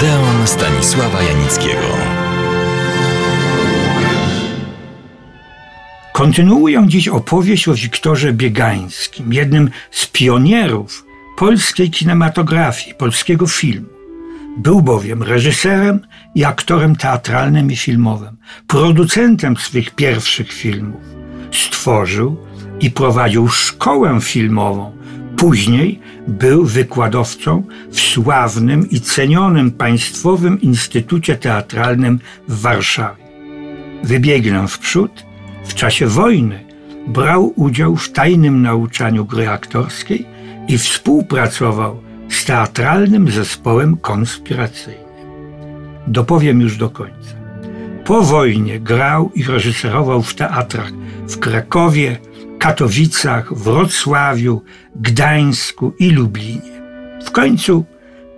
Odeon Stanisława Janickiego. Kontynuuję dziś opowieść o Wiktorze Biegańskim, jednym z pionierów polskiej kinematografii, polskiego filmu. Był bowiem reżyserem i aktorem teatralnym i filmowym, producentem swych pierwszych filmów. Stworzył i prowadził szkołę filmową. Później był wykładowcą w sławnym i cenionym Państwowym Instytucie Teatralnym w Warszawie. Wybiegnę w przód. W czasie wojny brał udział w tajnym nauczaniu gry aktorskiej i współpracował z teatralnym zespołem konspiracyjnym. Dopowiem już do końca. Po wojnie grał i reżyserował w teatrach w Krakowie, Katowicach, Wrocławiu, Gdańsku i Lublinie. W końcu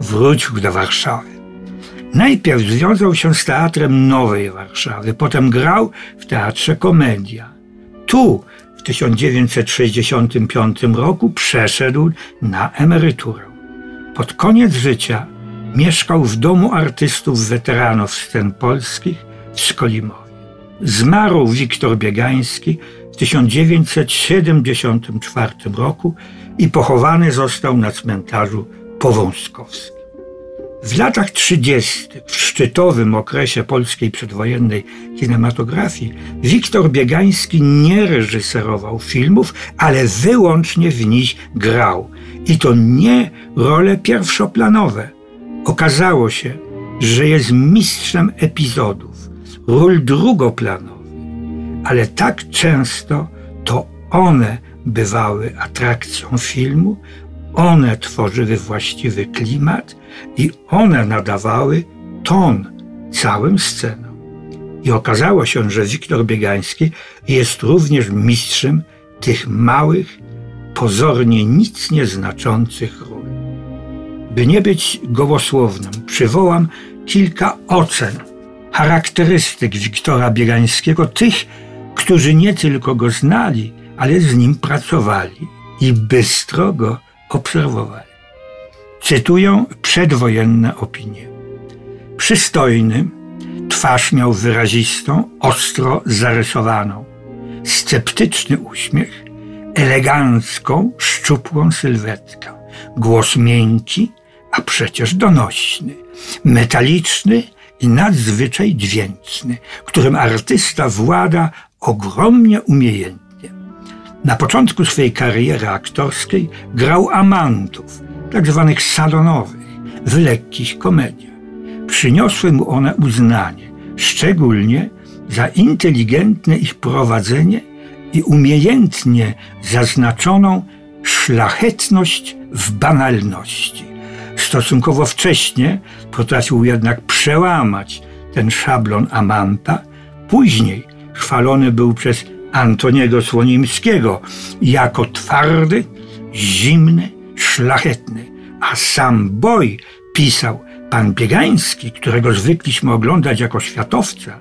wrócił do Warszawy. Najpierw związał się z Teatrem Nowej Warszawy, potem grał w Teatrze Komedia. Tu w 1965 roku przeszedł na emeryturę. Pod koniec życia mieszkał w Domu Artystów Weteranów Scen Polskich w Skolimowie. Zmarł Wiktor Biegański w 1974 roku i pochowany został na cmentarzu Powązkowskim. W latach 30., w szczytowym okresie polskiej przedwojennej kinematografii, Wiktor Biegański nie reżyserował filmów, ale wyłącznie w nich grał. I to nie role pierwszoplanowe. Okazało się, że jest mistrzem epizodów, ról drugoplanowych, ale tak często to one bywały atrakcją filmu, one tworzyły właściwy klimat i one nadawały ton całym scenom. I okazało się, że Wiktor Biegański jest również mistrzem tych małych, pozornie nic nieznaczących ról. By nie być gołosłownym, przywołam kilka ocen, charakterystyk Wiktora Biegańskiego, tych, którzy nie tylko go znali, ale z nim pracowali i bystro go obserwowali. Cytuję przedwojenne opinie. Przystojny, twarz miał wyrazistą, ostro zarysowaną, sceptyczny uśmiech, elegancką, szczupłą sylwetkę, głos miękki, a przecież donośny, metaliczny i nadzwyczaj dźwięczny, którym artysta włada ogromnie umiejętnie. Na początku swojej kariery aktorskiej grał amantów, tak zwanych salonowych, w lekkich komediach. Przyniosły mu one uznanie, szczególnie za inteligentne ich prowadzenie i umiejętnie zaznaczoną szlachetność w banalności. Stosunkowo wcześnie potrafił jednak przełamać ten szablon Amanta. Później chwalony był przez Antoniego Słonimskiego jako twardy, zimny, szlachetny. A sam boj pisał pan Biegański, którego zwykliśmy oglądać jako światowca,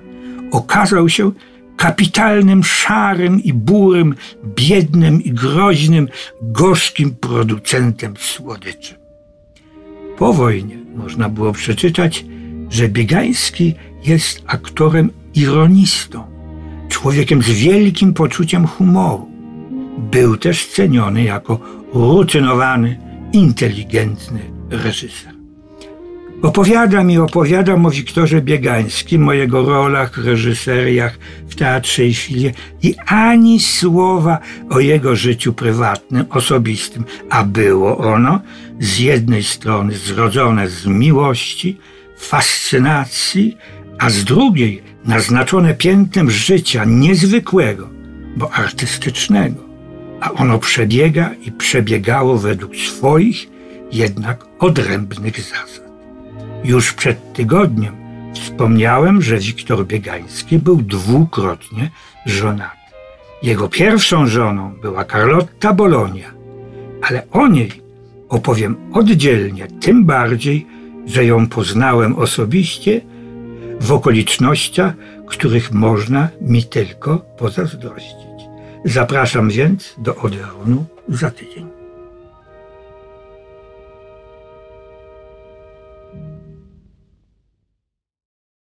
okazał się kapitalnym, szarym i burym, biednym i groźnym, gorzkim producentem słodyczy. Po wojnie można było przeczytać, że Biegański jest aktorem ironistą, człowiekiem z wielkim poczuciem humoru. Był też ceniony jako rutynowany, inteligentny reżyser. Opowiadam i opowiadam o Wiktorze Biegańskim, o jego rolach, reżyseriach w teatrze i filmie i ani słowa o jego życiu prywatnym, osobistym, a było ono z jednej strony zrodzone z miłości, fascynacji, a z drugiej naznaczone piętnem życia niezwykłego, bo artystycznego, a ono przebiega i przebiegało według swoich, jednak odrębnych zasad. Już przed tygodniem wspomniałem, że Wiktor Biegański był dwukrotnie żonaty. Jego pierwszą żoną była Carlotta Bolonia, ale o niej opowiem oddzielnie, tym bardziej, że ją poznałem osobiście w okolicznościach, których można mi tylko pozazdrościć. Zapraszam więc do Odeonu za tydzień.